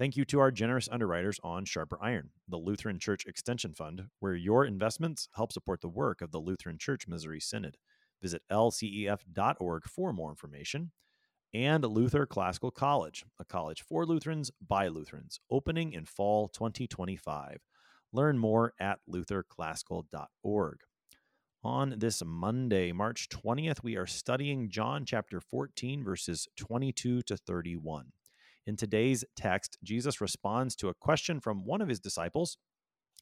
Thank you to our generous underwriters on Sharper Iron, the Lutheran Church Extension Fund, where your investments help support the work of the Lutheran Church Missouri Synod. Visit lcef.org for more information. And Luther Classical College, a college for Lutherans by Lutherans, opening in fall 2025. Learn more at lutherclassical.org. On this Monday, March 20th, we are studying John chapter 14, verses 22 to 31. In today's text, Jesus responds to a question from one of his disciples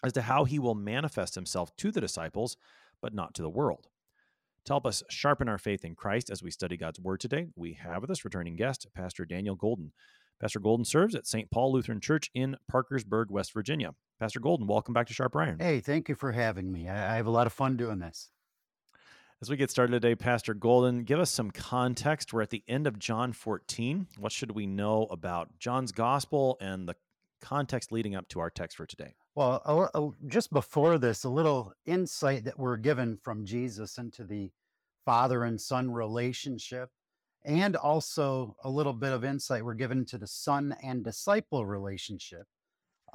as to how he will manifest himself to the disciples, but not to the world. To help us sharpen our faith in Christ as we study God's Word today, we have with us returning guest, Pastor Daniel Golden. Pastor Golden serves at St. Paul Lutheran Church in Parkersburg, West Virginia. Pastor Golden, welcome back to Sharp Iron. Hey, thank you for having me. I, I have a lot of fun doing this. As we get started today, Pastor Golden, give us some context. We're at the end of John 14. What should we know about John's gospel and the context leading up to our text for today? Well, just before this, a little insight that we're given from Jesus into the father and son relationship, and also a little bit of insight we're given to the son and disciple relationship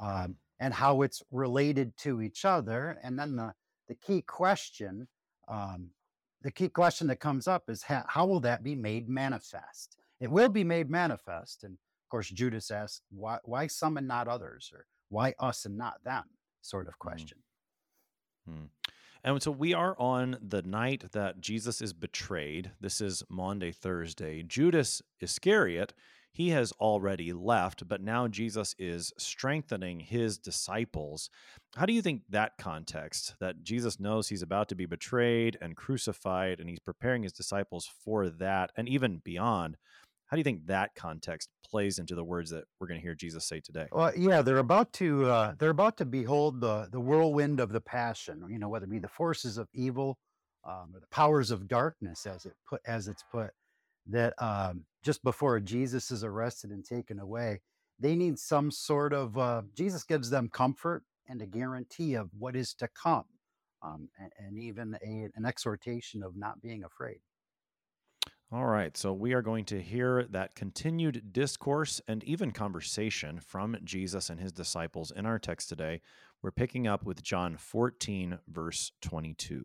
um, and how it's related to each other. And then the, the key question um, the key question that comes up is how, how will that be made manifest? It will be made manifest. And of course, Judas asks, why, why some and not others? Or why us and not them? Sort of question. Mm-hmm. And so we are on the night that Jesus is betrayed. This is Maundy, Thursday. Judas Iscariot he has already left, but now Jesus is strengthening his disciples. How do you think that context, that Jesus knows he's about to be betrayed and crucified, and he's preparing his disciples for that, and even beyond, how do you think that context plays into the words that we're going to hear Jesus say today? Well, yeah, they're about to uh, they're about to behold the the whirlwind of the passion. You know, whether it be the forces of evil um, or the powers of darkness, as it put as it's put that um, just before Jesus is arrested and taken away, they need some sort of, uh, Jesus gives them comfort and a guarantee of what is to come, um, and, and, even a, an exhortation of not being afraid. All right, so we are going to hear that continued discourse and even conversation from Jesus and his disciples in our text today. We're picking up with John 14, verse 22.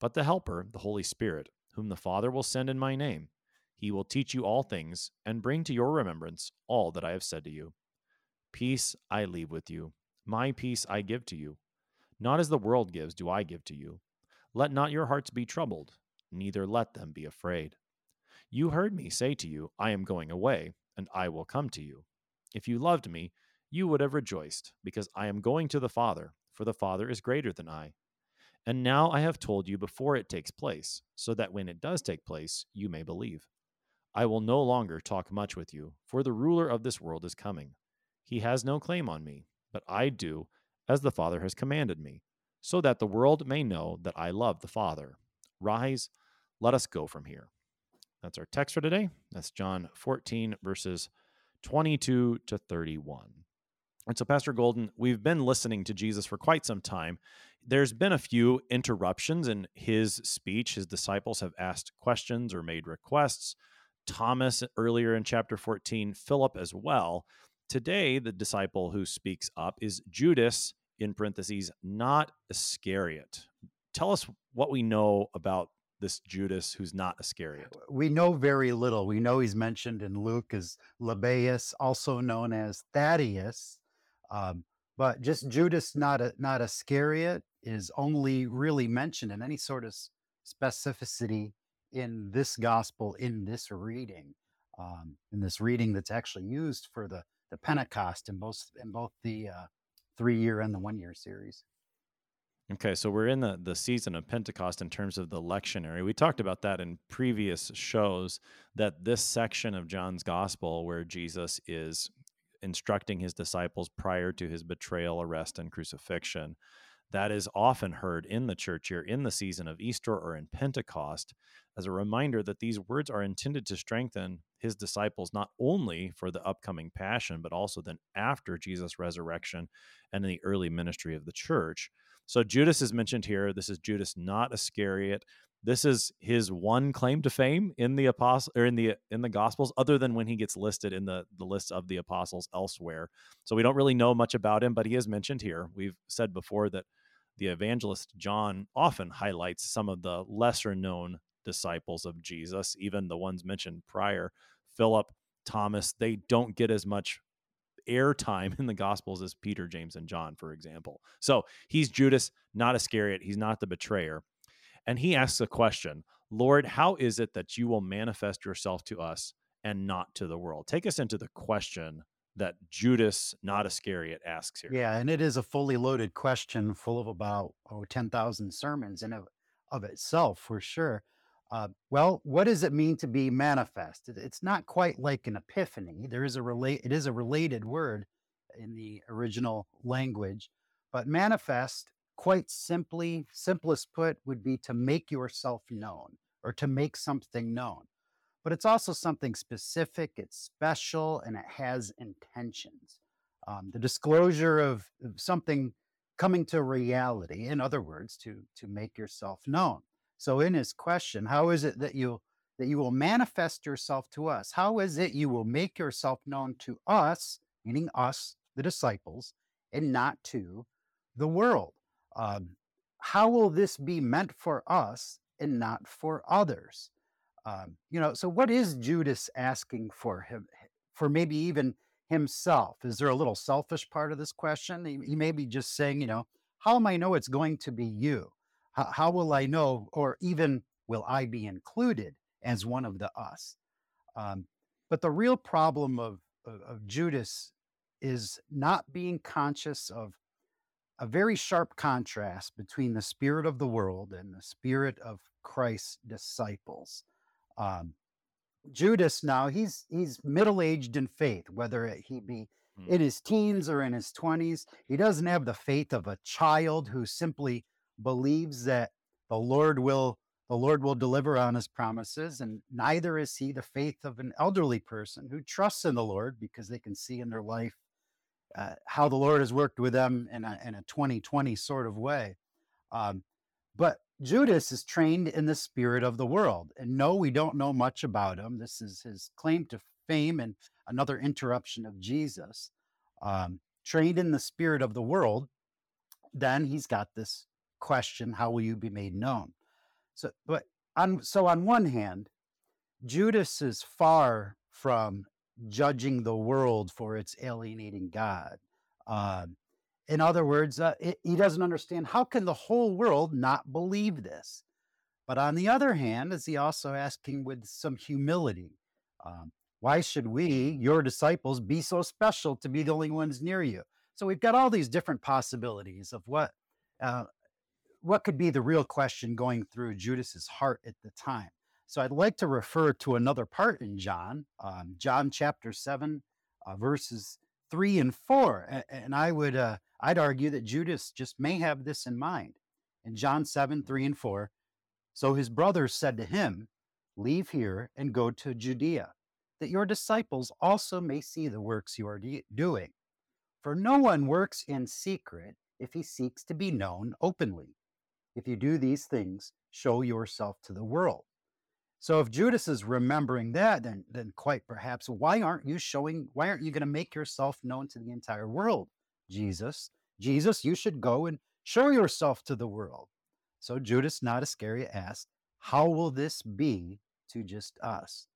But the Helper, the Holy Spirit, whom the Father will send in my name, he will teach you all things and bring to your remembrance all that I have said to you. Peace I leave with you, my peace I give to you. Not as the world gives, do I give to you. Let not your hearts be troubled, neither let them be afraid. You heard me say to you, I am going away, and I will come to you. If you loved me, you would have rejoiced, because I am going to the Father, for the Father is greater than I. And now I have told you before it takes place, so that when it does take place, you may believe. I will no longer talk much with you, for the ruler of this world is coming. He has no claim on me, but I do as the Father has commanded me, so that the world may know that I love the Father. Rise, let us go from here. That's our text for today. That's John 14, verses 22 to 31. And so, Pastor Golden, we've been listening to Jesus for quite some time. There's been a few interruptions in his speech. His disciples have asked questions or made requests. Thomas earlier in chapter 14, Philip as well. Today, the disciple who speaks up is Judas, in parentheses, not Iscariot. Tell us what we know about this Judas who's not Iscariot? We know very little. We know he's mentioned in Luke as Lebbaeus, also known as Thaddeus. Um, but just Judas, not a, not Iscariot, is only really mentioned in any sort of specificity in this gospel, in this reading, um, in this reading that's actually used for the, the Pentecost in both in both the uh, three year and the one year series. Okay, so we're in the, the season of Pentecost in terms of the lectionary. We talked about that in previous shows that this section of John's gospel, where Jesus is instructing his disciples prior to his betrayal, arrest, and crucifixion, that is often heard in the church here in the season of Easter or in Pentecost as a reminder that these words are intended to strengthen his disciples not only for the upcoming passion, but also then after Jesus' resurrection and in the early ministry of the church. So Judas is mentioned here. This is Judas, not Iscariot. This is his one claim to fame in the apostle or in the in the gospels, other than when he gets listed in the the list of the apostles elsewhere. So we don't really know much about him, but he is mentioned here. We've said before that the evangelist John often highlights some of the lesser known disciples of Jesus, even the ones mentioned prior, Philip, Thomas, they don't get as much airtime in the Gospels as Peter, James, and John, for example. So he's Judas, not Iscariot. He's not the betrayer. And he asks a question Lord, how is it that you will manifest yourself to us and not to the world? Take us into the question that Judas, not Iscariot, asks here. Yeah, and it is a fully loaded question full of about oh, 10,000 sermons in of, of itself, for sure. Uh, well, what does it mean to be manifest? It's not quite like an epiphany. There is a relate. It is a related word in the original language, but manifest, quite simply, simplest put, would be to make yourself known or to make something known. But it's also something specific. It's special and it has intentions. Um, the disclosure of, of something coming to reality. In other words, to to make yourself known. So in his question, how is it that you that you will manifest yourself to us? How is it you will make yourself known to us, meaning us, the disciples, and not to the world? Um, how will this be meant for us and not for others? Um, you know, so what is Judas asking for him, for maybe even himself? Is there a little selfish part of this question? He, he may be just saying, you know, how am I know it's going to be you? How, how will I know, or even will I be included as one of the us? Um, but the real problem of, of, of Judas is not being conscious of a very sharp contrast between the spirit of the world and the spirit of Christ's disciples. Um, Judas now he's he's middle aged in faith, whether he be hmm. in his teens or in his twenties. He doesn't have the faith of a child who simply believes that the Lord will the Lord will deliver on his promises, and neither is he the faith of an elderly person who trusts in the Lord because they can see in their life uh, how the Lord has worked with them in a, in a 2020 sort of way. Um, but Judas is trained in the spirit of the world. And no, we don't know much about him. This is his claim to fame and another interruption of Jesus. Um, trained in the spirit of the world, then he's got this question how will you be made known so but on so on one hand judas is far from judging the world for its alienating god uh, in other words uh, it, he doesn't understand how can the whole world not believe this but on the other hand is he also asking with some humility um, why should we your disciples be so special to be the only ones near you so we've got all these different possibilities of what uh, what could be the real question going through Judas's heart at the time. So I'd like to refer to another part in John, um, John chapter seven, uh, verses three and four, and I would uh, I'd argue that Judas just may have this in mind. In John seven, three and four, so his brothers said to him, "Leave here and go to Judea, that your disciples also may see the works you are de- doing. For no one works in secret if he seeks to be known openly." If you do these things, show yourself to the world. So if Judas is remembering that, then then quite perhaps why aren't you showing why aren't you going to make yourself known to the entire world? Jesus, Jesus, you should go and show yourself to the world. So Judas, not Iscariot, asked, How will this be to just us?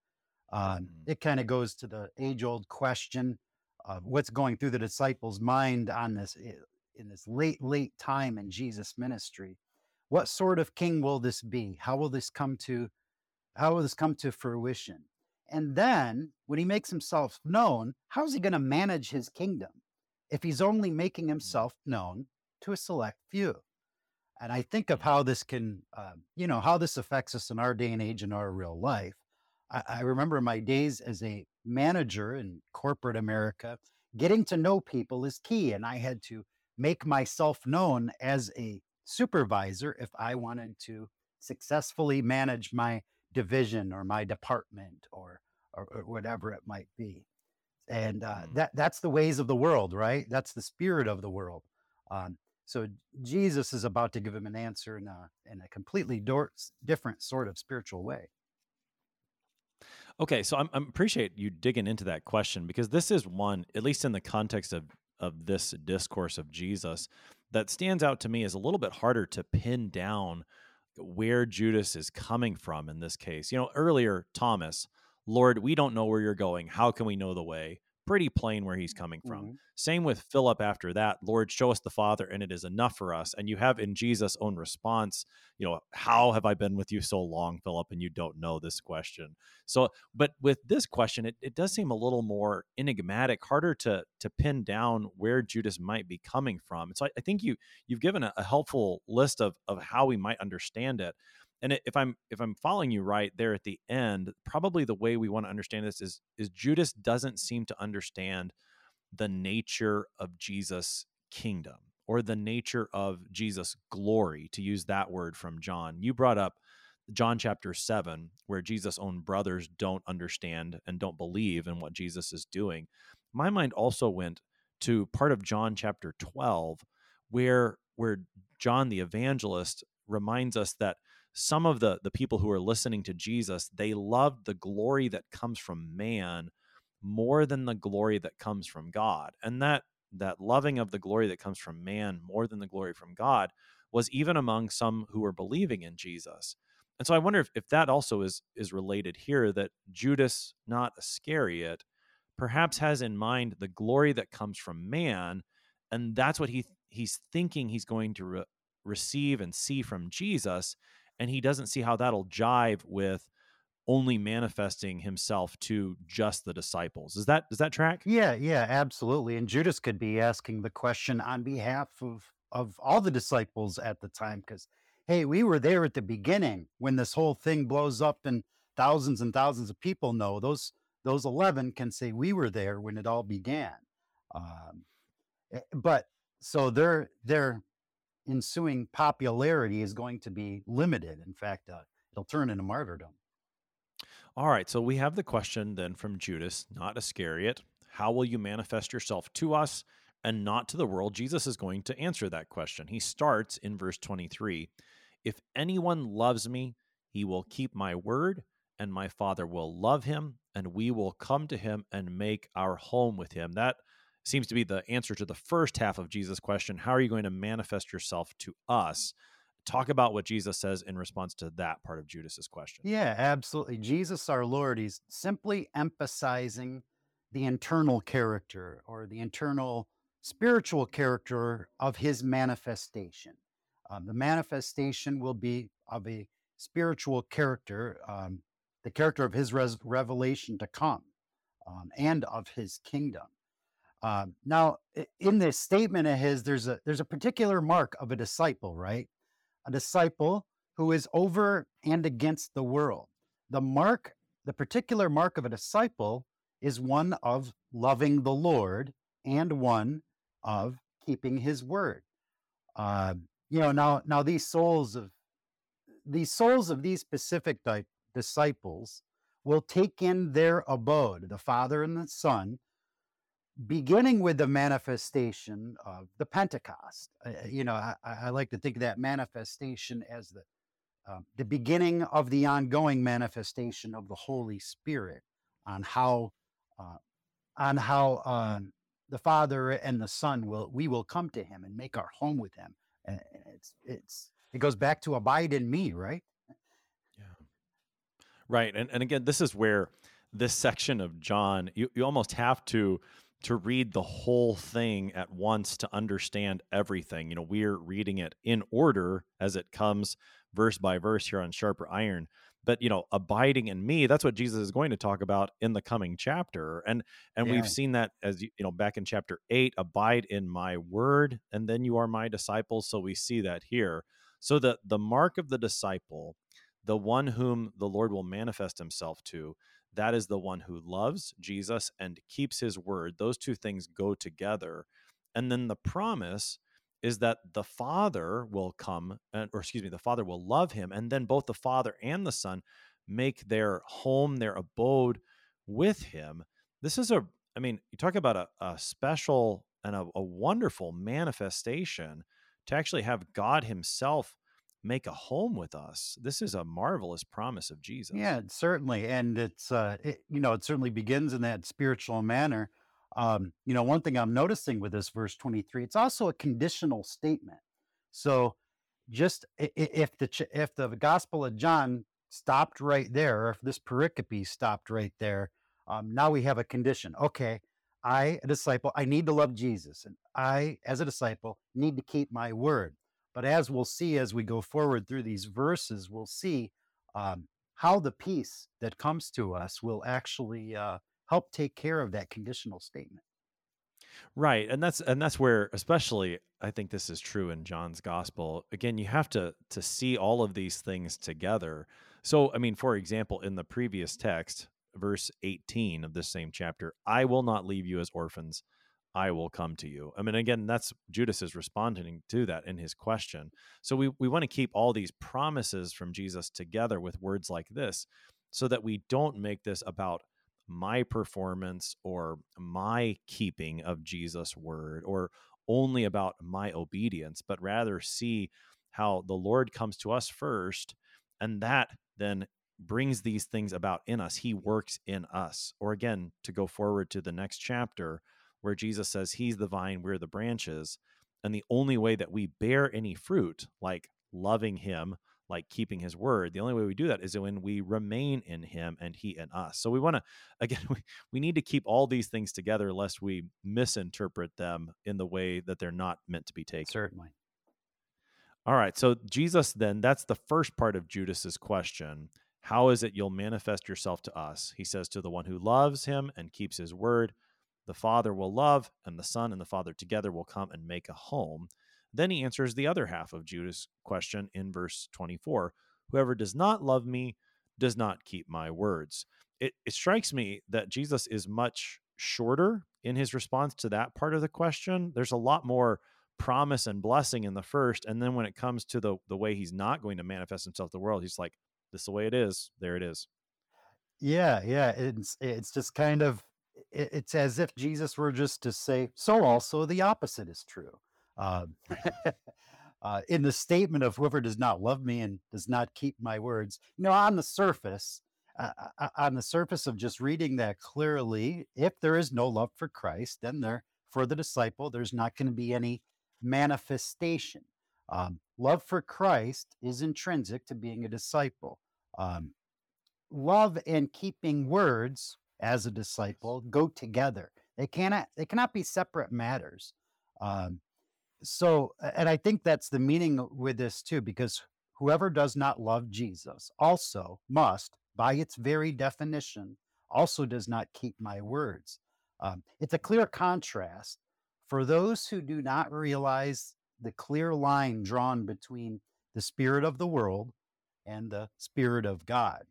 Um, it kind of goes to the age old question of what's going through the disciples' mind on this eh, in this late, late time in Jesus' ministry what sort of king will this be? How will this come to how will this come to fruition? And then when he makes himself known, how's he going to manage his kingdom if he's only making himself known to a select few? And I think of how this can, uh, you know, how this affects us in our day and age in our real life. I, I remember my days as a manager in corporate America, getting to know people is key. And I had to make myself known as a supervisor if I wanted to successfully manage my division or my department or or, or whatever it might be. And uh, Mm. that that's the ways of the world right? That's the spirit of the world. Um, so jesus is about to give him an answer in a in a completely different sort of spiritual way. Okay, so I'm, I'm appreciate you digging into that question because this is one, at least in the context of of this discourse of Jesus, that stands out to me as a little bit harder to pin down where Judas is coming from in this case. You know, earlier Thomas, Lord, we don't know where you're going. How can we know the way? Pretty plain where he's coming from. Mhm. Same with Philip after that. Lord, show us the Father, and it is enough for us. And you have in Jesus' own response, you know, how have I been with you so long, Philip, and you don't know this question? So, but with this question, it, it does seem a little more enigmatic, harder to to pin down where Judas might be coming from. And so I, I think you you've given a, a helpful list of of how we might understand it. And if I'm if I'm following you right there at the end, probably the way we want to understand this is is Judas doesn't seem to understand the nature of Jesus' kingdom or the nature of Jesus' glory, to use that word from John. You brought up John chapter 7, where Jesus' own brothers don't understand and don't believe in what Jesus is doing. My mind also went to part of John chapter 12, where where John the evangelist reminds us that some of the the people who are listening to Jesus, they loved the glory that comes from man more than the glory that comes from God. And that that loving of the glory that comes from man more than the glory from God was even among some who were believing in Jesus. And so I wonder if, if that also is is related here that Judas, not Iscariot, perhaps has in mind the glory that comes from man, and that's what he he's thinking he's going to re- receive and see from Jesus, and he doesn't see how that'll jive with only manifesting himself to just the disciples. Is that does that track? yeah yeah absolutely and judas could be asking the question on behalf of of all the disciples at the time because hey we were there at the beginning when this whole thing blows up and thousands and thousands of people know those those 11 can say we were there when it all began um, eh, but so their their ensuing popularity is going to be limited in fact uh, it'll turn into martyrdom All right, so we have the question then from Judas, not Iscariot. How will you manifest yourself to us and not to the world? Jesus is going to answer that question. He starts in verse 23 If anyone loves me, he will keep my word, and my Father will love him, and we will come to him and make our home with him. That seems to be the answer to the first half of Jesus' question How are you going to manifest yourself to us? Talk about what Jesus says in response to that part of Judas's question. Yeah, absolutely. Jesus our Lord, he's simply emphasizing the internal character or the internal spiritual character of his manifestation. Um, the manifestation will be of a spiritual character, um, the character of his res- revelation to come um, and of his kingdom. Um, now, in this statement of his, there's a there's a particular mark of a disciple, right? A disciple who is over and against the world. The mark, the particular mark of a disciple is one of loving the Lord and one of keeping his word. Uh, you know, now now these souls of these souls of these specific di- disciples will take in their abode, the Father and the Son, beginning with the manifestation of the Pentecost. Uh, you know, I, I I like to think of that manifestation as the uh, the beginning of the ongoing manifestation of the Holy Spirit on how uh, on how uh, the Father and the Son will we will come to Him and make our home with Him. And it's it's it goes back to abide in me, right? Yeah. Right. And and again, this is where this section of John, you, you almost have to to read the whole thing at once to understand everything. You know, we're reading it in order as it comes verse by verse here on Sharper Iron. But you know, abiding in me, that's what Jesus is going to talk about in the coming chapter. And and yeah. we've seen that as you know, back in chapter eight, abide in my word, and then you are my disciples. So we see that here. So that the mark of the disciple, the one whom the Lord will manifest himself to, that is the one who loves Jesus and keeps his word. Those two things go together. And then the promise is that the Father will come, or excuse me, the Father will love him. And then both the Father and the Son make their home, their abode with him. This is a, I mean, you talk about a, a special and a, a wonderful manifestation to actually have God Himself make a home with us. This is a marvelous promise of Jesus. Yeah, certainly, and it's uh, it, you know it certainly begins in that spiritual manner. Um, you know, one thing I'm noticing with this verse 23, it's also a conditional statement. So, just if the if the Gospel of John stopped right there, or if this pericope stopped right there, um, now we have a condition. Okay, I, a disciple, I need to love Jesus, and I, as a disciple, need to keep my word. But as we'll see as we go forward through these verses, we'll see um, how the peace that comes to us will actually uh, help take care of that conditional statement. Right, and that's and that's where, especially, I think this is true in John's gospel. Again, you have to to see all of these things together. So, I mean, for example, in the previous text, verse 18 of this same chapter, I will not leave you as orphans. I will come to you. I mean, again, that's Judas is responding to that in his question. So we, we want to keep all these promises from Jesus together with words like this so that we don't make this about my performance or my keeping of Jesus' word or only about my obedience, but rather see how the Lord comes to us first and that then brings these things about in us. He works in us. Or again, to go forward to the next chapter, where Jesus says he's the vine, we're the branches. And the only way that we bear any fruit, like loving him, like keeping his word, the only way we do that is when we remain in him and he in us. So we want to, again, we, we need to keep all these things together lest we misinterpret them in the way that they're not meant to be taken. Certainly. All right. So Jesus, then, that's the first part of Judas's question. How is it you'll manifest yourself to us? He says, To the one who loves him and keeps his word the Father will love, and the Son and the Father together will come and make a home. Then he answers the other half of Judas' question in verse 24 Whoever does not love me does not keep my words. It, it strikes me that Jesus is much shorter in his response to that part of the question. There's a lot more promise and blessing in the first. And then when it comes to the, the way he's not going to manifest himself to the world, he's like, this is the way it is. There it is. Yeah, yeah. It's it's just kind of it's as if Jesus were just to say, so also the opposite is true. Uh, uh, in the statement of whoever does not love me and does not keep my words, you know, on the surface, uh, uh, uh, on the surface of just reading that clearly, if there is no love for Christ, then there, for the disciple, there's not going to be any manifestation. Um, love for Christ is intrinsic to being a disciple. Um, love and keeping words as a disciple go together. They cannot they cannot be separate matters. Um, so, and I think that's the meaning with this too, because whoever does not love Jesus also must, by its very definition, also does not keep my words. Um, it's a clear contrast for those who do not realize the clear line drawn between the spirit of the world and the spirit of God.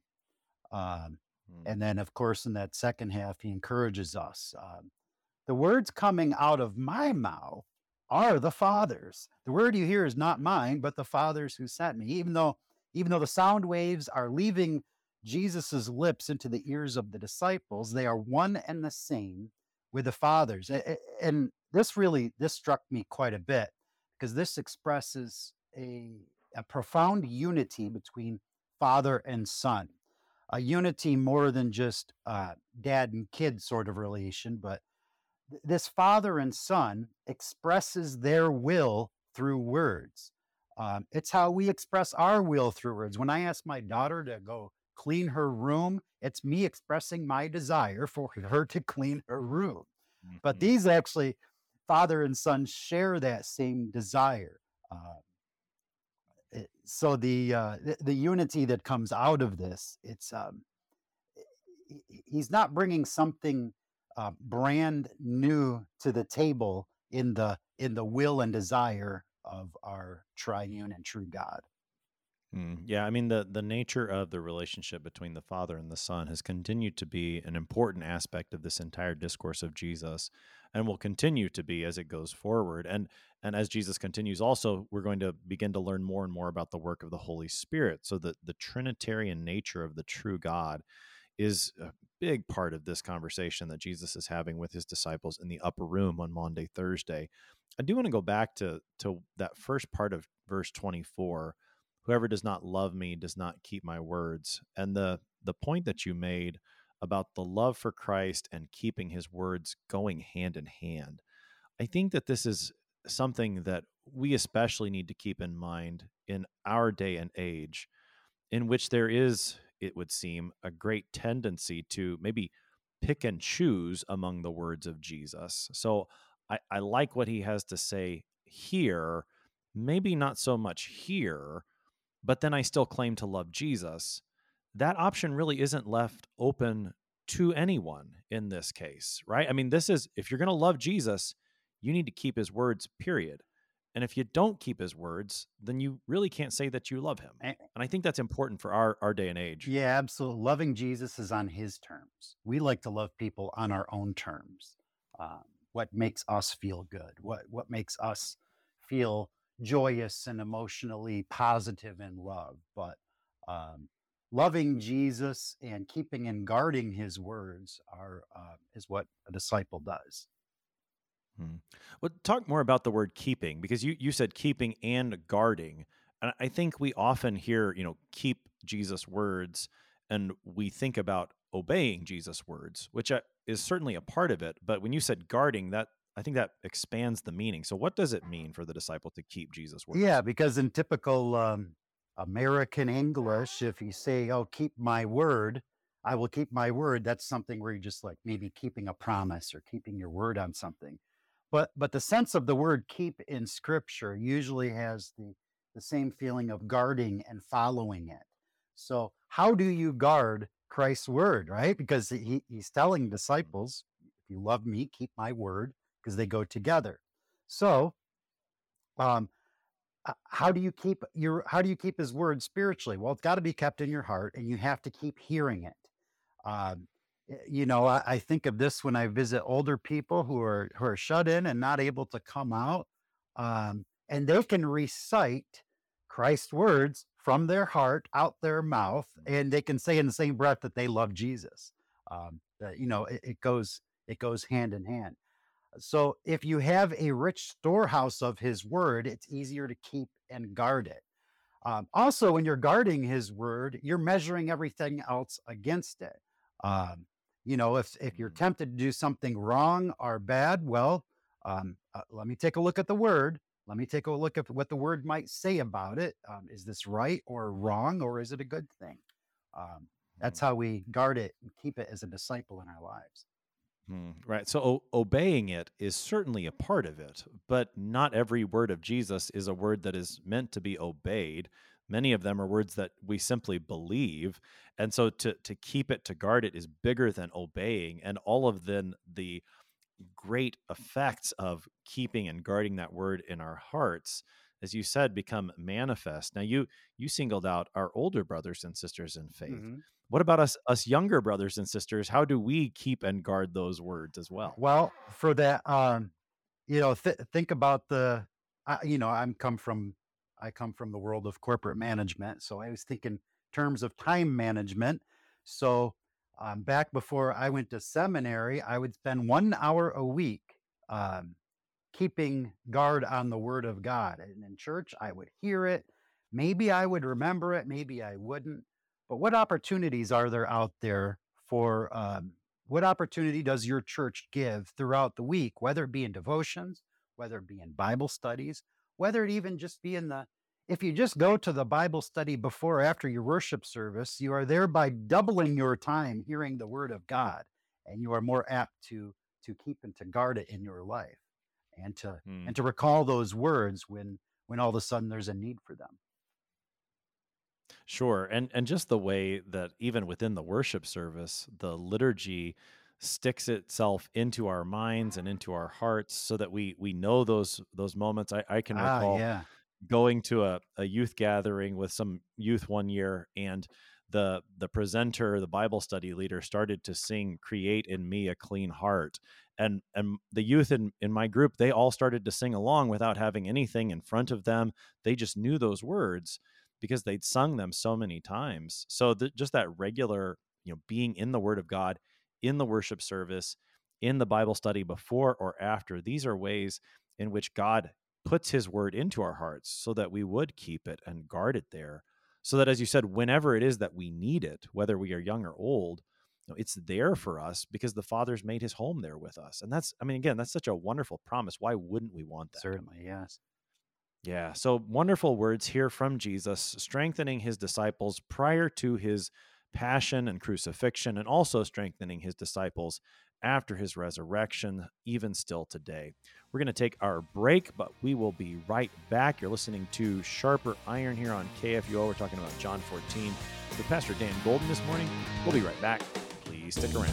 Um, Mm. And then, of course, in that second half, he encourages us. Um, the words coming out of my mouth are the Father's. The word you hear is not mine, but the Father's who sent me. Even though, even though the sound waves are leaving Jesus's lips into the ears of the disciples, they are one and the same with the Father's. And this really this struck me quite a bit because this expresses a, a profound unity between Father and Son a unity more than just uh, dad and kid sort of relation, but th- this father and son expresses their will through words. Um, it's how we express our will through words. When I ask my daughter to go clean her room, it's me expressing my desire for her to clean her room. But Mhm. these actually, father and son share that same desire. Uh, so the, uh, the the unity that comes out of this, it's um, he- he's not bringing something uh, brand new to the table in the in the will and desire of our triune and true God. Mm, yeah, I mean the the nature of the relationship between the Father and the Son has continued to be an important aspect of this entire discourse of Jesus and will continue to be as it goes forward. And and as Jesus continues also, we're going to begin to learn more and more about the work of the Holy Spirit. So that the trinitarian nature of the true God is a big part of this conversation that Jesus is having with his disciples in the upper room on Maundy Thursday. I do want to go back to to that first part of verse 24 whoever does not love me does not keep my words and the the point that you made about the love for Christ and keeping his words going hand in hand. I think that this is something that we especially need to keep in mind in our day and age in which there is it would seem a great tendency to maybe pick and choose among the words of Jesus. So i, I like what he has to say here maybe not so much here but then I still claim to love Jesus, that option really isn't left open to anyone in this case, right? I mean, this is if you're going to love Jesus, you need to keep his words, period. And if you don't keep his words, then you really can't say that you love him. And I think that's important for our, our day and age. Yeah, absolutely. Loving Jesus is on his terms. We like to love people on our own terms. Um, what makes us feel good? What what makes us feel joyous and emotionally positive in love? But um, loving Jesus and keeping and guarding his words are uh, is what a disciple does. Hmm. Well, talk more about the word keeping because you, you said keeping and guarding. And I think we often hear, you know, keep Jesus' words and we think about obeying Jesus' words, which uh, is certainly a part of it. But when you said guarding, that I think that expands the meaning. So, what does it mean for the disciple to keep Jesus' words? Yeah, because in typical um, American English, if you say, "Oh, keep my word," I will keep my word. That's something where you're just like maybe keeping a promise or keeping your word on something. But but the sense of the word "keep" in Scripture usually has the the same feeling of guarding and following it. So how do you guard Christ's word, right? Because he, he's telling disciples, "If you love me, keep my word," because they go together. So um, how do you keep your how do you keep his word spiritually? Well it's got to be kept in your heart and you have to keep hearing it. Um, you know I, I think of this when i visit older people who are who are shut in and not able to come out um, and they can recite christ's words from their heart out their mouth and they can say in the same breath that they love jesus. Um, that, you know it, it goes it goes hand in hand so if you have a rich storehouse of his word, it's easier to keep and guard it. Um, also, when you're guarding his word, you're measuring everything else against it. Um, you know, if if you're Mm. tempted to do something wrong or bad, well, um, uh, let me take a look at the word. Let me take a look at what the word might say about it. Um, is this right or wrong, or is it a good thing? Um, that's Hmm. how we guard it and keep it as a disciple in our lives. Hmm, right. So o- obeying it is certainly a part of it, but not every word of Jesus is a word that is meant to be obeyed. Many of them are words that we simply believe. And so to to keep it, to guard it is bigger than obeying. And all of then the great effects of keeping and guarding that word in our hearts, as you said, become manifest. Now you you singled out our older brothers and sisters in faith. Mhm. What about us us younger brothers and sisters? How do we keep and guard those words as well? Well, for that, um, you know, th- think about the, I you know, I'm come from, I come from the world of corporate management, so I was thinking terms of time management. So, um, back before I went to seminary, I would spend one hour a week um, keeping guard on the Word of God. And in church, I would hear it. Maybe I would remember it, maybe I wouldn't. But what opportunities are there out there for um, what opportunity does your church give throughout the week, whether it be in devotions, whether it be in Bible studies, whether it even just be in the if you just go to the Bible study before or after your worship service, you are thereby doubling your time hearing the word of God, and you are more apt to to keep and to guard it in your life and to Mm. and to recall those words when when all of a sudden there's a need for them. Sure. And and just the way that even within the worship service, the liturgy sticks itself into our minds and into our hearts so that we we know those those moments. I, I can Ah, recall yeah. going to a, a youth gathering with some youth one year and the the presenter the bible study leader started to sing create in me a clean heart and and the youth in in my group they all started to sing along without having anything in front of them. They just knew those words because they'd sung them so many times. So th- just that regular you know being in the word of god in the worship service in the bible study before or after these are ways in which god puts his word into our hearts so that we would keep it and guard it there. So that as you said whenever it is that we need it whether we are young or old know, it's there for us because the father's made his home there with us and that's i mean again that's such a wonderful promise why wouldn't we want that Certainly, yes. yeah so wonderful words here from jesus strengthening his disciples prior to his passion and crucifixion and also strengthening his disciples after his resurrection even still today we're going to take our break, but we will be right back. You're listening to Sharper Iron here on KFUO. We're talking about John 14 with Pastor Dan Golden this morning. We'll be right back. Stick around.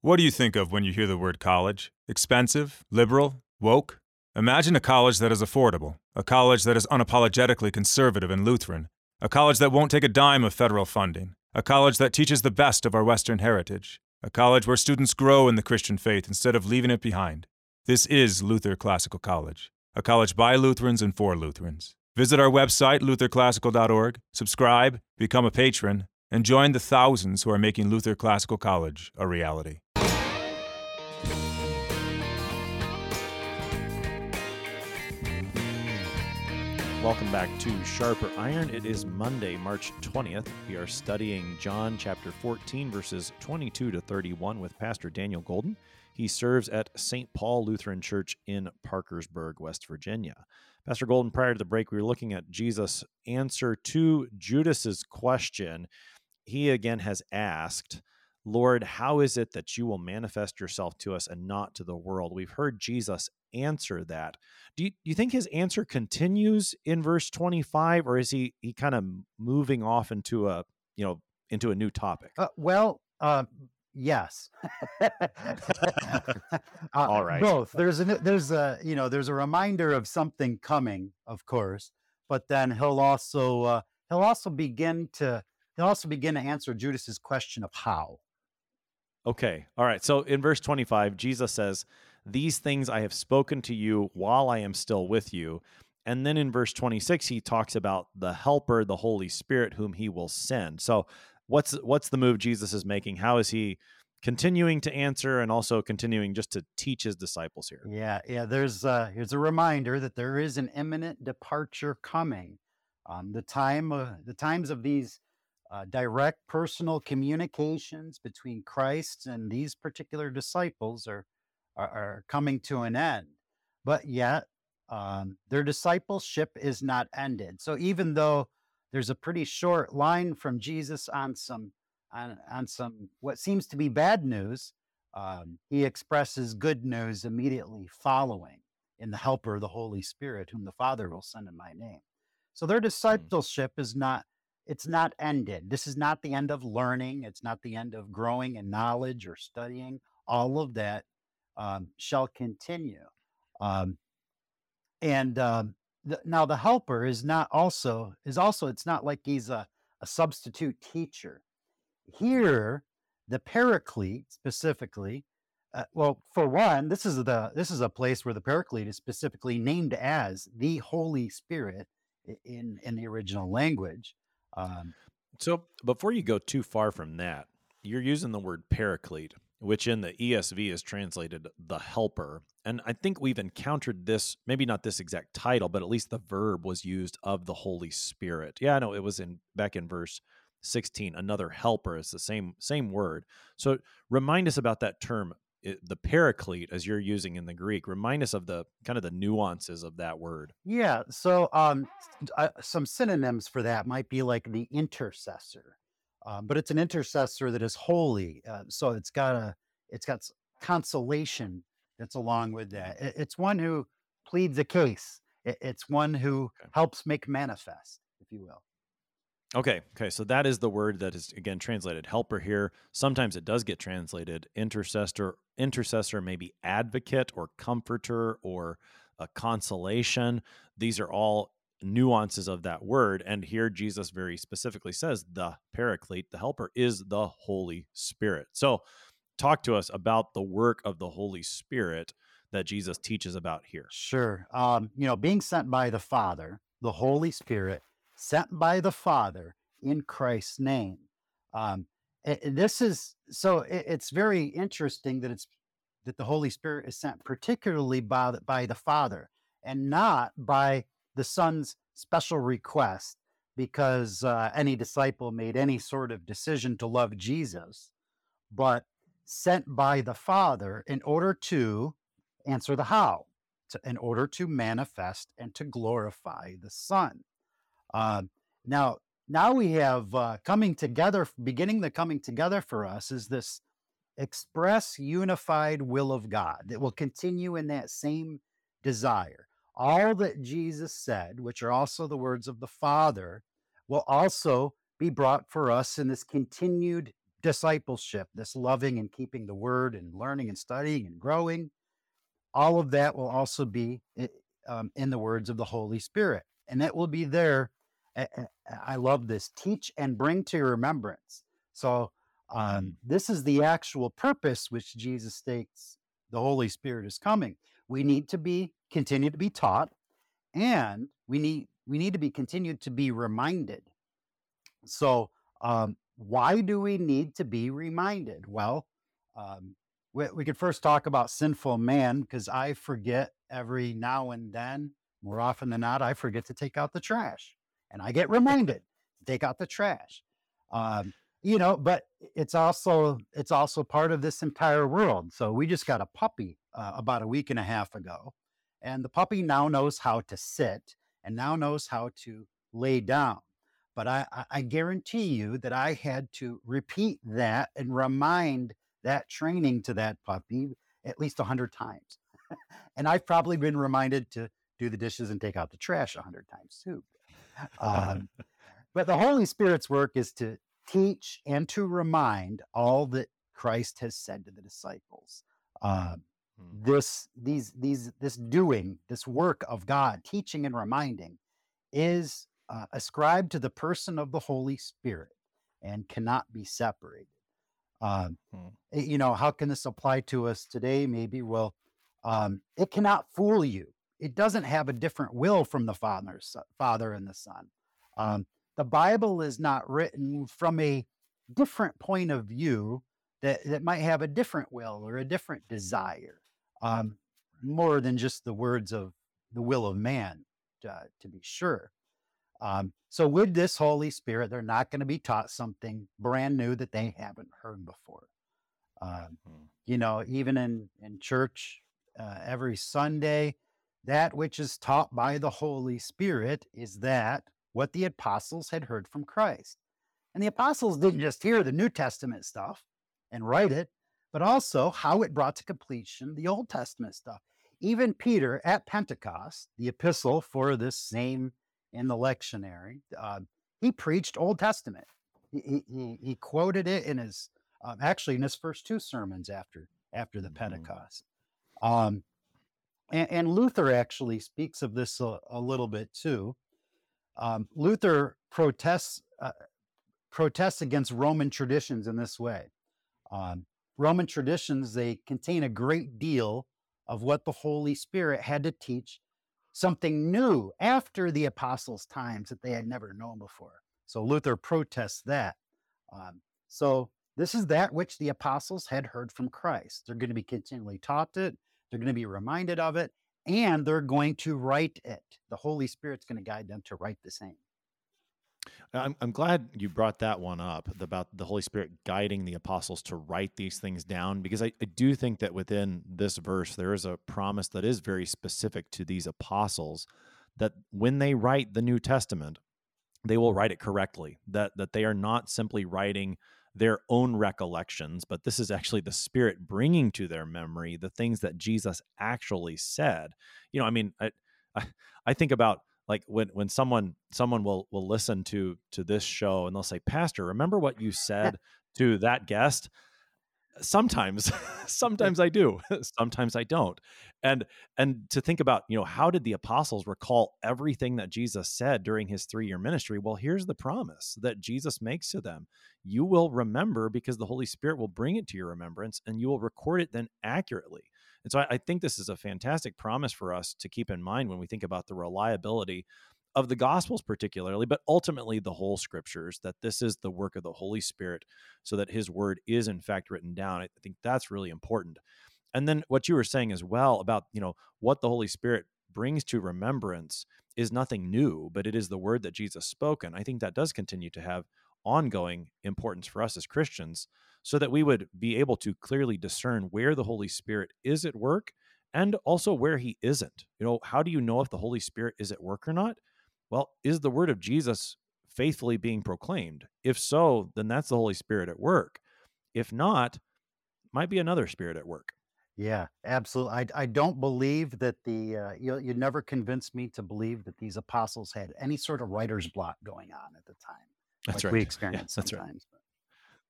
What do you think of when you hear the word college? Expensive? Liberal? Woke? Imagine a college that is affordable, a college that is unapologetically conservative and Lutheran, a college that won't take a dime of federal funding, a college that teaches the best of our Western heritage, a college where students grow in the Christian faith instead of leaving it behind. This is Luther Classical College, a college by Lutherans and for Lutherans. Visit our website, lutherclassical.org, subscribe, become a patron, and join the thousands who are making Luther Classical College a reality. Welcome back to Sharper Iron. It is Monday, March 20th. We are studying John chapter 14, verses 22 to 31 with Pastor Daniel Golden. He serves at St. Paul Lutheran Church in Parkersburg, West Virginia. Pastor Golden, prior to the break, we were looking at Jesus' answer to Judas's question. He again has asked, Lord, how is it that you will manifest yourself to us and not to the world? We've heard Jesus answer that. Do you, do you think his answer continues in verse 25 or is he he kind of moving off into a, you know, into a new topic? Uh, well, uh, yes. Uh, All right. Both. There's a there's a you know there's a reminder of something coming, of course, but then he'll also uh, he'll also begin to he'll also begin to answer Judas's question of how. Okay. All right. So in verse 25, Jesus says, These things I have spoken to you while I am still with you. And then in verse 26, he talks about the helper, the Holy Spirit, whom he will send. So what's what's the move Jesus is making? How is he continuing to answer and also continuing just to teach his disciples here? Yeah, yeah. There's uh, here's a reminder that there is an imminent departure coming. Um, the time, uh, the times of these uh, direct personal communications between Christ and these particular disciples are are, are coming to an end. But yet, um, their discipleship is not ended. So even though there's a pretty short line from Jesus on some on on some what seems to be bad news, um, he expresses good news immediately following in the helper, the Holy Spirit, whom the Father will send in my name. So their discipleship is not it's not ended. This is not the end of learning. It's not the end of growing in knowledge or studying. All of that um, shall continue. Um, and um, the, now the helper is not also is also it's not like he's a, a substitute teacher. Here, the paraclete specifically uh, well, for one, this is the this is a place where the Paraclete is specifically named as the Holy Spirit in in the original language. Um, So before you go too far from that, you're using the word paraclete, which in the ESV is translated the helper. And I think we've encountered this, maybe not this exact title, but at least the verb was used of the Holy Spirit. Yeah, no, it was in back in verse 16, another helper is the same same word. So remind us about that term. the paraclete, as you're using in the Greek, remind us of the kind of the nuances of that word. Yeah. So, um, uh, some synonyms for that might be like the intercessor, um, but it's an intercessor that is holy. Uh, so it's got a, it's got consolation that's along with that. It, it's one who pleads a case. It, it's one who okay. helps make manifest, if you will. Okay. Okay. So that is the word that is again translated helper here. Sometimes it does get translated intercessor, intercessor, maybe advocate or comforter or a consolation. These are all nuances of that word. And here Jesus very specifically says the paraclete, the helper, is the Holy Spirit. So talk to us about the work of the Holy Spirit that Jesus teaches about here. Sure. Um, you know, being sent by the Father, the Holy Spirit sent by the Father in Christ's name. Um, this is so it's very interesting that it's that the Holy Spirit is sent particularly by the, by the Father and not by the Son's special request because uh, any disciple made any sort of decision to love Jesus, but sent by the Father in order to answer the how, to, in order to manifest and to glorify the Son. Uh, now, now we have uh, coming together, beginning the coming together for us is this express unified will of God that will continue in that same desire. All that Jesus said, which are also the words of the Father, will also be brought for us in this continued discipleship, this loving and keeping the word and learning and studying and growing. All of that will also be um, in the words of the Holy Spirit. And that will be there I love this teach and bring to your remembrance. So, um, mm-hmm. this is the actual purpose which Jesus states the Holy Spirit is coming. We need to be continue to be taught, and we need we need to be continued to be reminded. So, um, why do we need to be reminded? Well, um, we, we could first talk about sinful man because I forget every now and then, more often than not, I forget to take out the trash and I get reminded to take out the trash. Um, you know, but it's also it's also part of this entire world. So we just got a puppy uh, about a week and a half ago, and the puppy now knows how to sit and now knows how to lay down. But I, I guarantee you that I had to repeat that and remind that training to that puppy at least a hundred times. and I've probably been reminded to do the dishes and take out the trash a hundred times too. Um, but the Holy Spirit's work is to teach and to remind all that Christ has said to the disciples. Uh, this these these this doing this work of God, teaching and reminding, is uh, ascribed to the person of the Holy Spirit and cannot be separated. Um, hmm. You know, how can this apply to us today? Maybe well, um, it cannot fool you it doesn't have a different will from the Father, Father and the Son. Um, the Bible is not written from a different point of view that, that might have a different will or a different desire, um, more than just the words of the will of man, to, to be sure. Um, so, with this Holy Spirit, they're not going to be taught something brand new that they haven't heard before. Um, hmm. You know, even in in church, uh, every Sunday, that which is taught by the Holy Spirit is that what the apostles had heard from Christ. And the apostles didn't just hear the New Testament stuff and write it, but also how it brought to completion the Old Testament stuff. Even Peter at Pentecost, the epistle for this same in the lectionary, uh, he preached Old Testament. He, he, he quoted it in his, um, actually in his first two sermons after after the mm-hmm. Pentecost. Um, and, and Luther actually speaks of this a, a little bit too. Um, Luther protests uh, protests against Roman traditions in this way. Um, Roman traditions they contain a great deal of what the Holy Spirit had to teach, something new after the apostles' times that they had never known before. So Luther protests that. Um, so this is that which the apostles had heard from Christ. They're going to be continually taught it. They're going to be reminded of it and they're going to write it. The Holy Spirit's going to guide them to write the same. I'm, I'm glad you brought that one up about the Holy Spirit guiding the apostles to write these things down because I, I do think that within this verse, there is a promise that is very specific to these apostles that when they write the New Testament, they will write it correctly, that, that they are not simply writing their own recollections, but this is actually the Spirit bringing to their memory the things that Jesus actually said. You know, I mean, I, I, I think about like when when someone someone will will listen to to this show and they'll say pastor remember what you said to that guest? Sometimes sometimes i do sometimes i don't. And and to think about you know how did the apostles recall everything that jesus said during his three year ministry? Well here's the promise that jesus makes to them. You will remember because the holy spirit will bring it to your remembrance and you will record it then accurately and so I, I think this is a fantastic promise for us to keep in mind when we think about the reliability of the gospels particularly but ultimately the whole scriptures that this is the work of the holy spirit so that his word is in fact written down. I think that's really important. And then what you were saying as well about you know what the holy spirit brings to remembrance is nothing new but it is the word that jesus spoke and i think that does continue to have ongoing importance for us as christians so that we would be able to clearly discern where the Holy Spirit is at work and also where he isn't. You know, how do you know if the Holy Spirit is at work or not? Well, is the word of Jesus faithfully being proclaimed? If so, then that's the Holy Spirit at work. If not, might be another spirit at work. Yeah, absolutely. I, I don't believe that the uh, you you never convinced me to believe that these apostles had any sort of writer's block going on at the time. That's like right. We experience yeah, that's sometimes. Right.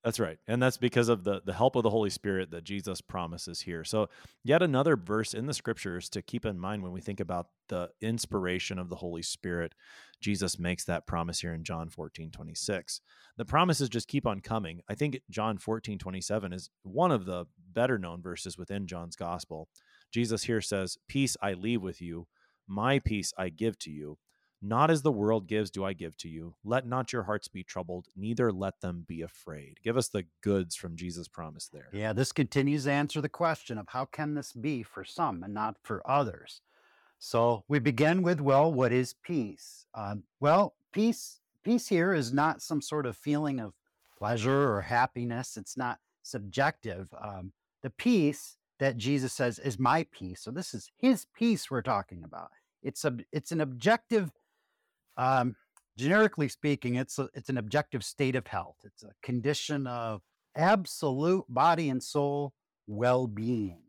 That's right. And that's because of the the help of the Holy Spirit that Jesus promises here. So, yet another verse in the scriptures to keep in mind when we think about the inspiration of the Holy Spirit. Jesus makes that promise here in John 14, 26. The promises just keep on coming. I think John 14, 27 is one of the better known verses within John's gospel. Jesus here says, Peace I leave with you, my peace I give to you. Not as the world gives, do I give to you. Let not your hearts be troubled, neither let them be afraid. Give us the goods from Jesus' promise there. Yeah, this continues to answer the question of how can this be for some and not for others. So we begin with, well, what is peace? Um, well, peace, peace here is not some sort of feeling of pleasure or happiness. It's not subjective. Um, the peace that Jesus says is my peace. So this is His peace we're talking about. It's a, it's an objective um, generically speaking, it's a, it's an objective state of health. It's a condition of absolute body and soul well-being.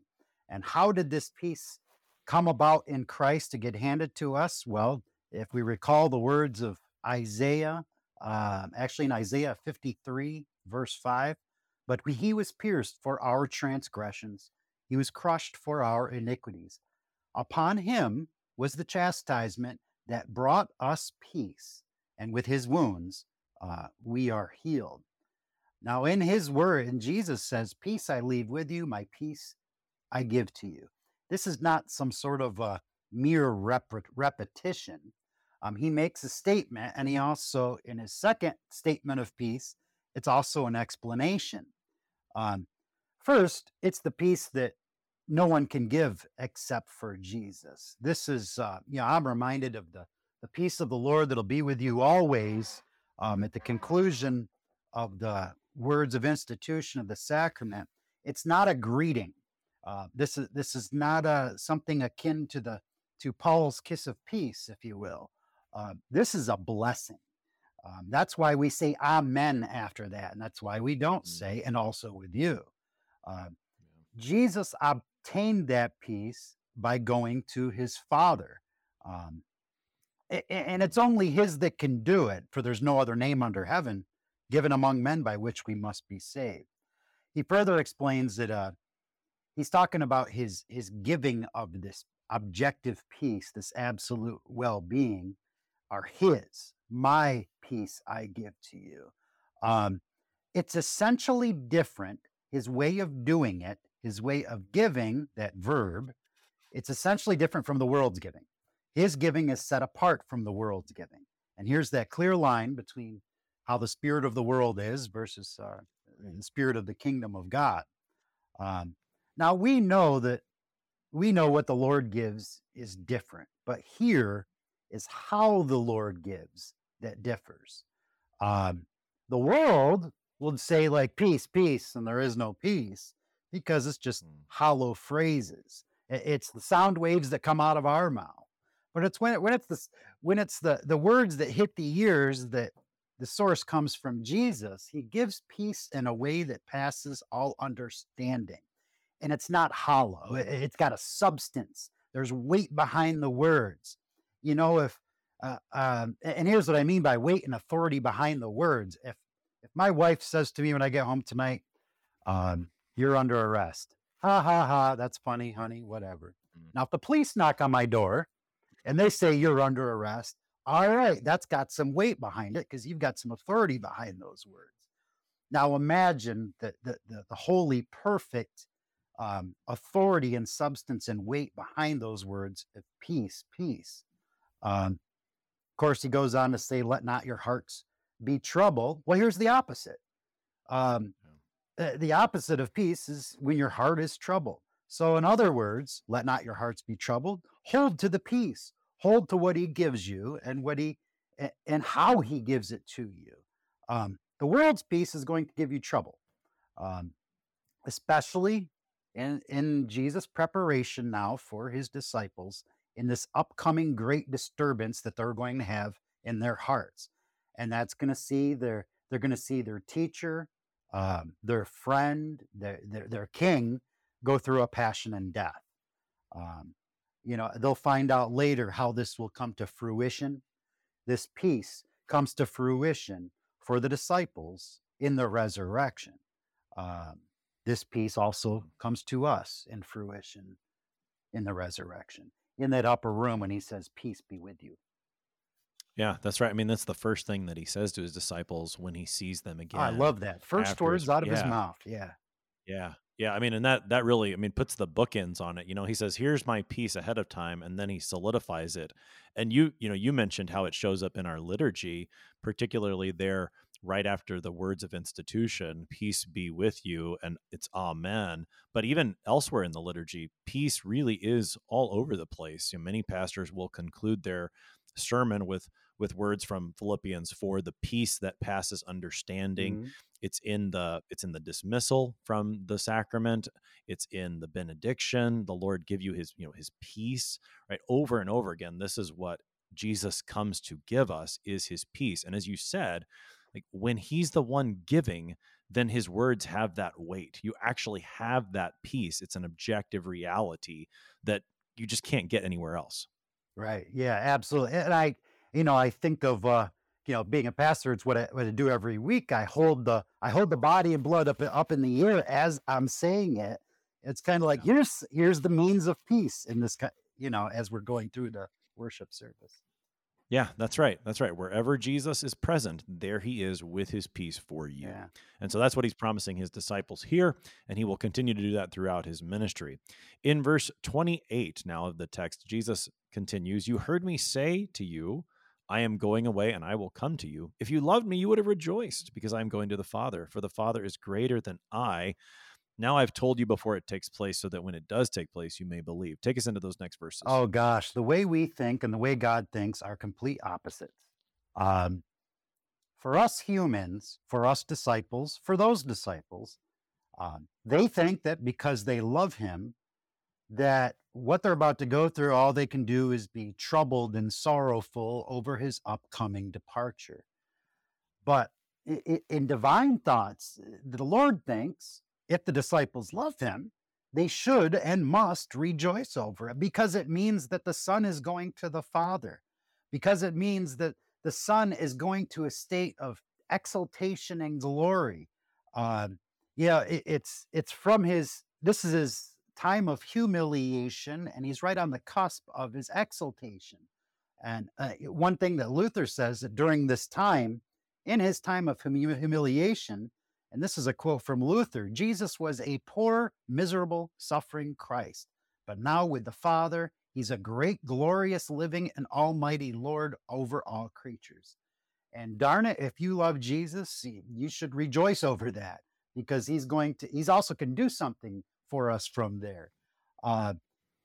And how did this peace come about in Christ to get handed to us? Well, if we recall the words of Isaiah, uh, actually in Isaiah 53, verse 5, but he was pierced for our transgressions, he was crushed for our iniquities. Upon him was the chastisement that brought us peace, and with his wounds, uh, we are healed. Now, in his word, and Jesus says, Peace I leave with you, my peace I give to you. This is not some sort of a mere rep- repetition. Um, he makes a statement, and he also, in his second statement of peace, it's also an explanation. Um, first, it's the peace that no one can give except for Jesus. This is, uh, you know, I'm reminded of the, the peace of the Lord that'll be with you always um, at the conclusion of the words of institution of the sacrament. It's not a greeting. Uh, this is this is not a something akin to the to Paul's kiss of peace, if you will. Uh, this is a blessing. Um, that's why we say Amen after that, and that's why we don't say and also with you. Uh, Jesus obtained that peace by going to his Father. Um, and it's only his that can do it, for there's no other name under heaven given among men by which we must be saved. He further explains that uh, he's talking about his his giving of this objective peace, this absolute well-being, are his. My peace I give to you. Um, it's essentially different. His way of doing it, his way of giving, that verb, it's essentially different from the world's giving. His giving is set apart from the world's giving. And here's that clear line between how the spirit of the world is versus uh, the spirit of the kingdom of God. Um, now we know that we know what the Lord gives is different, but here is how the Lord gives that differs. Um, the world would say like peace, peace, and there is no peace because it's just Mm. hollow phrases. It's the sound waves that come out of our mouth. But it's when it, when it's the when it's the the words that hit the ears that the source comes from Jesus. He gives peace in a way that passes all understanding, and it's not hollow. It's got a substance. There's weight behind the words. You know, if uh, um, and here's what I mean by weight and authority behind the words. If if my wife says to me when I get home tonight, um, "You're under arrest," ha ha ha, that's funny, honey, whatever. Mm. Now, if the police knock on my door and they say you're under arrest, all right, that's got some weight behind it because you've got some authority behind those words. Now, imagine the the the, the holy, perfect um, authority and substance and weight behind those words of peace, peace. Um, of course, he goes on to say, "Let not your hearts be troubled." Well, here's the opposite. Um, the opposite of peace is when your heart is troubled. So, in other words, let not your hearts be troubled. Hold to the peace. Hold to what He gives you and what He and how He gives it to you. Um, the world's peace is going to give you trouble, um, especially in in Jesus' preparation now for His disciples in this upcoming great disturbance that they're going to have in their hearts, and that's going to see their they're going to see their teacher, um, their friend, their, their their king go through a passion and death. Um, you know, they'll find out later how this will come to fruition. This peace comes to fruition for the disciples in the resurrection. Um, this peace also comes to us in fruition in the resurrection, in that upper room when he says, Peace be with you. Yeah, that's right. I mean, that's the first thing that he says to his disciples when he sees them oh, again. I love that. First after words out of his mouth. Yeah. Yeah. Yeah. I mean, and that that really, I mean, puts the bookends on it. You know, he says, here's my peace ahead of time, and then he solidifies it. And you, you know, you mentioned how it shows up in our liturgy, particularly there right after the words of institution, peace be with you, and it's amen. But even elsewhere in the liturgy, peace really is all over the place. You know, many pastors will conclude their sermon with with words from Philippians for the peace that passes understanding. Mhm. it's in the it's in the dismissal from the sacrament. It's in the benediction. The lord give you his you know his peace right? Over and over again this is what jesus comes to give us is his peace. And as you said like when he's the one giving then his words have that weight. You actually have that peace. It's an objective reality that you just can't get anywhere else. Right. Yeah, absolutely. And I, you know, I think of uh, you know, being a pastor, it's what I, what I do every week. I hold the I hold the body and blood up up in the air as I'm saying it. It's kind of like here's here's the means of peace in this you know, as we're going through the worship service. yeah that's right that's right wherever jesus is present there he is with his peace for you Yeah. And so that's what he's promising his disciples here, and he will continue to do that throughout his ministry. In verse 28 now of the text, Jesus continues, You heard me say to you, I am going away and I will come to you. If you loved me, you would have rejoiced because I am going to the Father, for the Father is greater than I. Now I've told you before it takes place, so that when it does take place, you may believe. Take us into those next verses. Oh gosh, the way we think and the way God thinks are complete opposites. Um, for us humans, for us disciples, for those disciples, um, they think that because they love Him, that what they're about to go through, all they can do is be troubled and sorrowful over His upcoming departure. But in divine thoughts, uh, the Lord thinks if the disciples love Him, they should and must rejoice over it because it means that the Son is going to the Father, because it means that the Son is going to a state of exaltation and glory. Um, yeah, it, it's it's from his. This is his time of humiliation, and he's right on the cusp of his exaltation. And uh, one thing that Luther says that during this time, in his time of humi- humiliation, and this is a quote from Luther Jesus was a poor, miserable, suffering Christ. But now with the Father, he's a great, glorious, living, and almighty Lord over all creatures. And darn it, if you love Jesus, you should rejoice over that because he's going to, he's also can do something for us from there. Uh,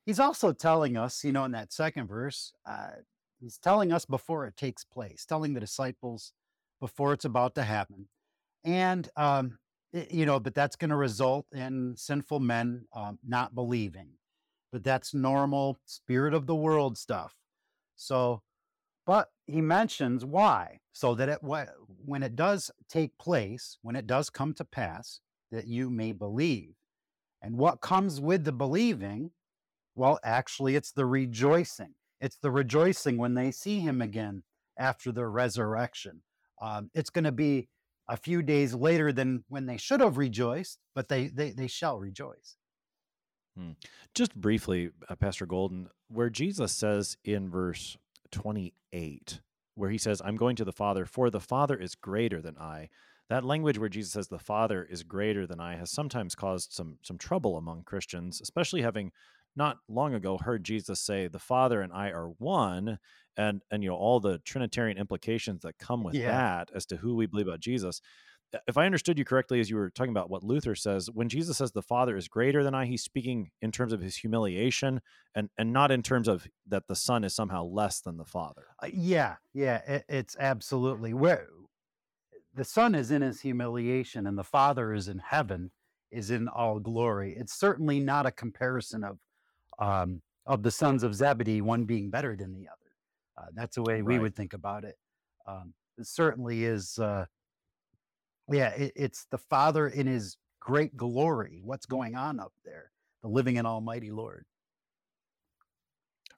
he's also telling us, you know, in that second verse, uh, he's telling us before it takes place, telling the disciples before it's about to happen. And, um, it- you know, but that's going to result in sinful men um, not believing. But that's normal spirit of the world stuff. So, but he mentions why, so that it when it does take place, when it does come to pass, that you may believe. And what comes with the believing? Well, actually, it's the rejoicing. It's the rejoicing when they see him again after the resurrection. Um, it's going to be a few days later than when they should have rejoiced, but they they, they shall rejoice. Just briefly, uh, Pastor Golden, where Jesus says in verse 28, where he says, I'm going to the Father, for the Father is greater than I. That language where Jesus says the Father is greater than I has sometimes caused some some trouble among Christians, especially having not long ago heard Jesus say the Father and I are one, and and you know all the Trinitarian implications that come with Yeah. that as to who we believe about Jesus. Uh, If I understood you correctly, as you were talking about what Luther says, when Jesus says the Father is greater than I, he's speaking in terms of his humiliation and and not in terms of that the Son is somehow less than the Father. Uh, yeah, yeah, it, it's absolutely where the Son is in his humiliation and the Father is in heaven, is in all glory. It's certainly not a comparison of um, of the sons of Zebedee, one being better than the other. Uh, that's the way we Right. would think about it. Um, it certainly is. Uh, yeah, it, it's the Father in His great glory. What's going on up there? The living and Almighty Lord.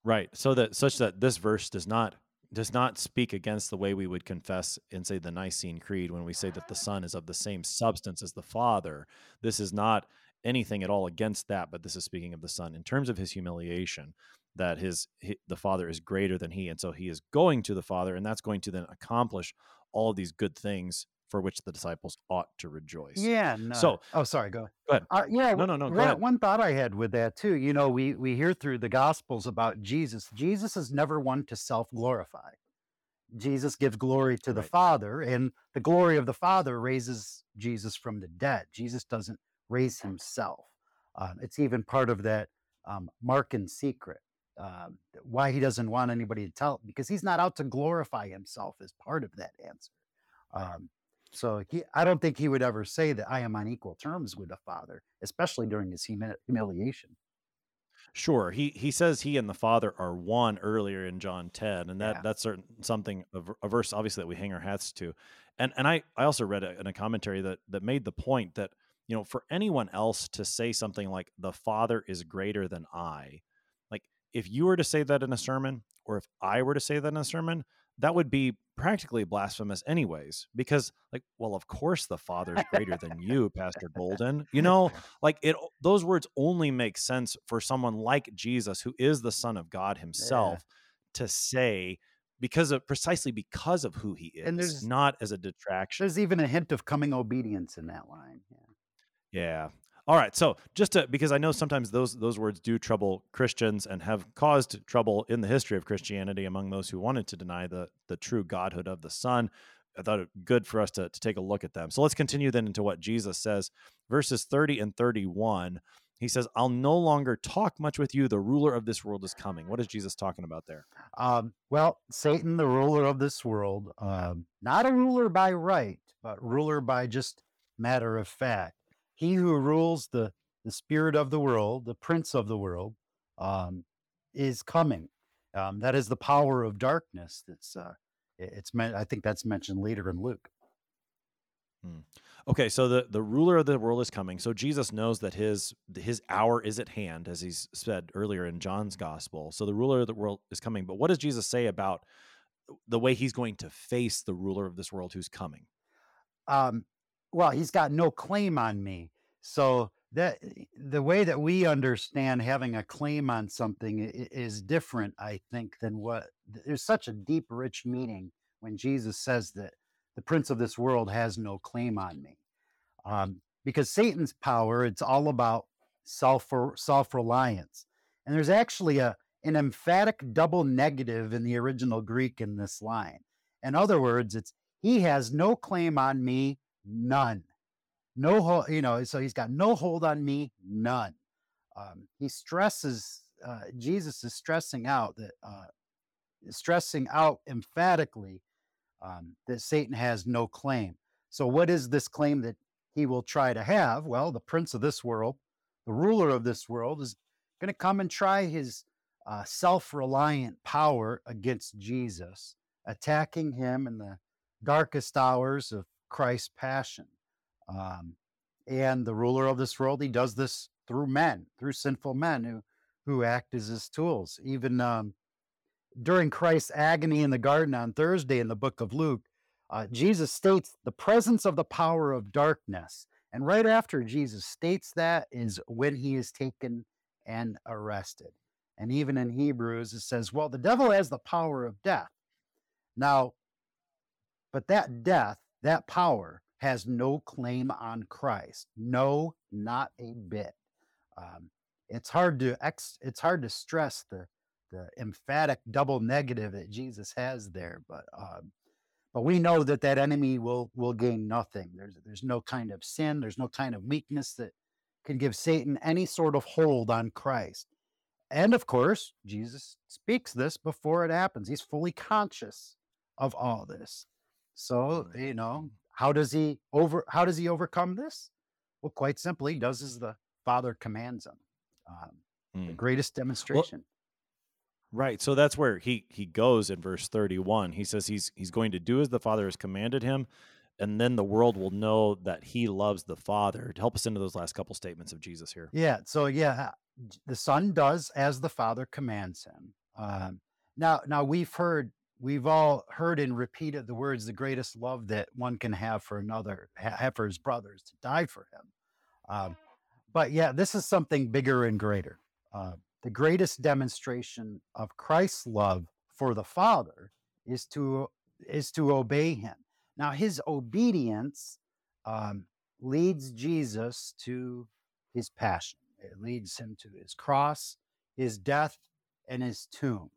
Right. So that such that this verse does not does not speak against the way we would confess in say the Nicene Creed when we say that the Son is of the same substance as the Father. This is not anything at all against that, but this is speaking of the Son in terms of his humiliation that his, hi the Father is greater than he and so he is going to the Father and that's going to then accomplish all these good things for which the disciples ought to rejoice. Yeah. No. So- oh, sorry. Go. Go ahead. Uh, yeah. No, no, no, Right. One thought I had with that too. You know, we we hear through the Gospels about Jesus. Jesus is never one to self glorify. Jesus gives glory to the Right. Father, and the glory of the Father raises Jesus from the dead. Jesus doesn't raise himself. Um, it's even part of that um, Markan secret. Um, why he doesn't want anybody to tell because he's not out to glorify himself as part of that answer. Um, so he, I don't think he would ever say that I am on equal terms with the Father, especially during his humi- humiliation. Sure. He he says he and the Father are one earlier in John 10, and that Yeah. that's certain something a, verse obviously that we hang our hats to. And and I I also read a, in a commentary that that made the point that you know for anyone else to say something like the Father is greater than I, like if you were to say that in a sermon, or if I were to say that in a sermon, that would be practically blasphemous anyways because like well of course the father is greater than you pastor golden you know like it those words only make sense for someone like jesus who is the son of god himself to say because of precisely because of who he is And there's- not as a detraction There's even a hint of coming obedience in that line. Yeah. yeah all right so just to because i know sometimes those those words do trouble christians and have caused trouble in the history of christianity among those who wanted to deny the the true godhood of the son. I thought it good for us to, to take a look at them. So let's continue then into what jesus says verses 30 and 31 he says i'll no longer talk much with you. The ruler of this world is coming. What is jesus talking about there? Um, well, Satan, the ruler of this world, um, not a ruler by right, but ruler by just matter of fact. He who rules the the spirit of the world, the prince of the world, um, is coming. Um, that is the power of darkness. That's uh, it's meant. I think that's mentioned later in Luke. Okay, so the the ruler of the world is coming. So Jesus knows that his his hour is at hand, as he's said earlier in John's gospel. So the ruler of the world is coming. But what does Jesus say about the way he's going to face the ruler of this world who's coming? um, well, he's got no claim on me. So that the way that we understand having a claim on something is different, I think, than what there's such a deep, rich meaning when Jesus says that the prince of this world has no claim on me. Um, because Satan's power, it's all about self self reliance, and there's actually a an emphatic double negative in the original Greek in this line. In other words, it's he has no claim on me, none. No, hold, you know, so he's got no hold on me, none. Um, he stresses, uh, Jesus is stressing out that, uh, stressing out emphatically um, that Satan has no claim. So, what is this claim that he will try to have? Well, the prince of this world, the ruler of this world, is going to come and try his uh, self reliant power against Jesus, attacking him in the darkest hours of Christ's passion. Um, and the ruler of this world, he does this through men, through sinful men who, who act as his tools. Even um, during Christ's agony in the garden on Thursday in the book of Luke, uh, Jesus states the presence of the power of darkness. And right after Jesus states that is when he is taken and arrested. And even in Hebrews, it says, well, the devil has the power of death. Now, but that death, that power, has no claim on Christ. No, not a bit. Um, it's hard to ex- it's hard to stress the the emphatic double negative that Jesus has there, but um, but we know that that enemy will will gain nothing. There's there's no kind of sin, there's no kind of weakness that can give Satan any sort of hold on Christ. And of course, Jesus speaks this before it happens. He's fully conscious of all this. So, you know, how does he over how does he overcome this? Well, quite simply, he does as the Father commands him. Um, mm. The greatest demonstration. Well, Right. So that's where he he goes in verse 31. He says he's he's going to do as the Father has commanded him, and then the world will know that he loves the Father. To help us into those last couple statements of Jesus here. Yeah. So yeah, the Son does as the Father commands him. Um, now, now we've heard, we've all heard and repeated the words, the greatest love that one can have for another, have for his brothers, to die for him. Um, but yeah, this is something bigger and greater. Uh, the greatest demonstration of Christ's love for the Father is to is to obey Him. Now, His obedience um, leads Jesus to His passion. It leads him to His cross, His death, and His tomb.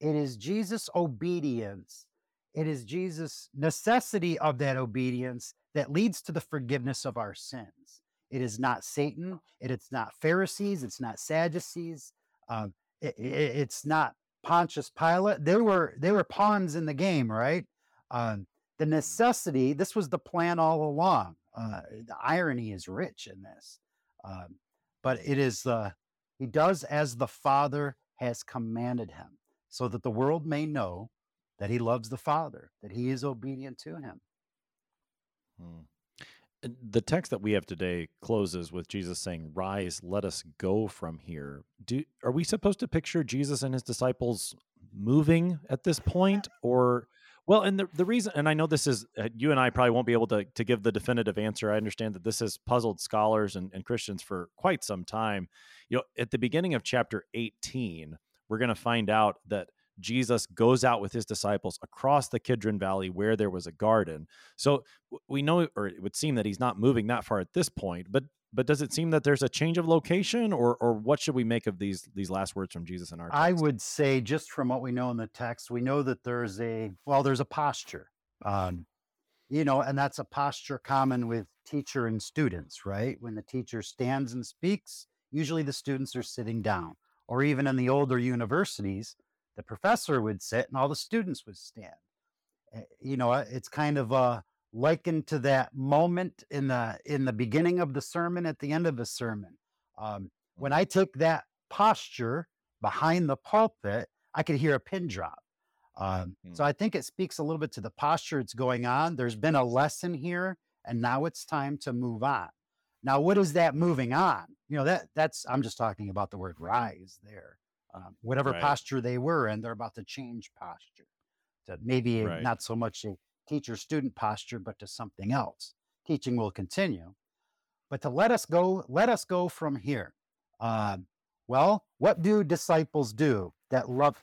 It is Jesus' obedience. It is Jesus' necessity of that obedience that leads to the forgiveness of our sins. It is not Satan. It is not Pharisees. It's not Sadducees. Um, it, it, it's not Pontius Pilate. They were they were pawns in the game, right? Um, the necessity. This was the plan all along. Uh, the irony is rich in this, um, but it is uh, he does as the Father has commanded him, so that the world may know that he loves the Father, that he is obedient to him. Hmm the text that we have today closes with Jesus saying, "Rise, let us go from here." Do are we supposed to picture Jesus and his disciples moving at this point or well, and the, the reason, and I know this is, uh, you and I probably won't be able to, to give the definitive answer. I understand that this has puzzled scholars and, and Christians for quite some time. You know, at the beginning of chapter 18, we're going to find out that Jesus goes out with his disciples across the Kidron Valley where there was a garden. So we know, or it would seem that he's not moving that far at this point. But but does it seem that there's a change of location, or or what should we make of these these last words from Jesus in our? Text? I would say, just from what we know in the text, we know that there's a well, there's a posture, um, you know, and that's a posture common with teacher and students, right? When the teacher stands and speaks, usually the students are sitting down, or even in the older universities the professor would sit and all the students would stand. Eh, you know, it's kind of uh, likened to that moment in the in the beginning of the sermon, at the end of the sermon. Um, when I take that posture behind the pulpit, I could hear a pin drop. Um, So hmm. I think it speaks a little bit to the posture it's going on. There's been a lesson here, and now it's time to move on. Now, what is that moving on? You know, that that's I'm just talking about the word rise there um, whatever right. posture they were in, they're about to change posture to maybe right. not so much a teacher student posture, but to something else. Teaching will continue, but to let us go, let us go from here. Uh, well, what do disciples do that love?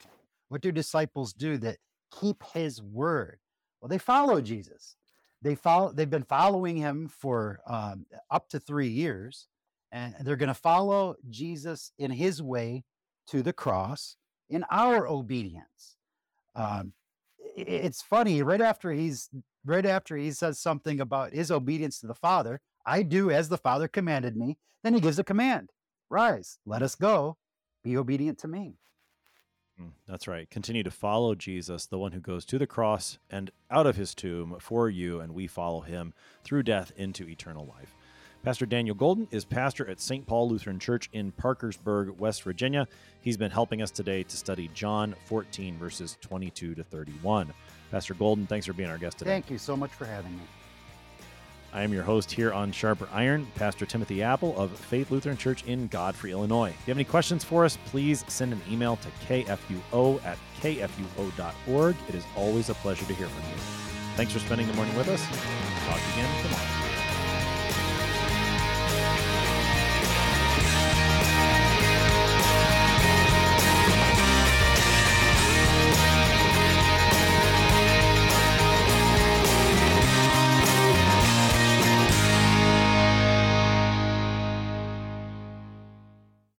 What do disciples do that keep his word? Well, they follow Jesus. They follow. They've been following him for um, up to three years, and they're going to follow Jesus in his way to the cross in our obedience. Um, it's funny right after he's right after he says something about his obedience to the father i do as the father commanded me then he gives a command rise let us go be obedient to me Mm, that's right. Continue to follow Jesus, the one who goes to the cross and out of his tomb for you, and we follow him through death into eternal life. Pastor Daniel Golden is pastor at St. Paul Lutheran Church in Parkersburg, West Virginia. He's been helping us today to study John 14, verses 22 to 31. Pastor Golden, thanks for being our guest today. Thank you so much for having me. I am your host here on Sharper Iron, Pastor Timothy Appel of Faith Lutheran Church in Godfrey, Illinois. If you have any questions for us, please send an email to kfuo at kfuo.org. It is always a pleasure to hear from you. Thanks for spending the morning with us. Talk again tomorrow.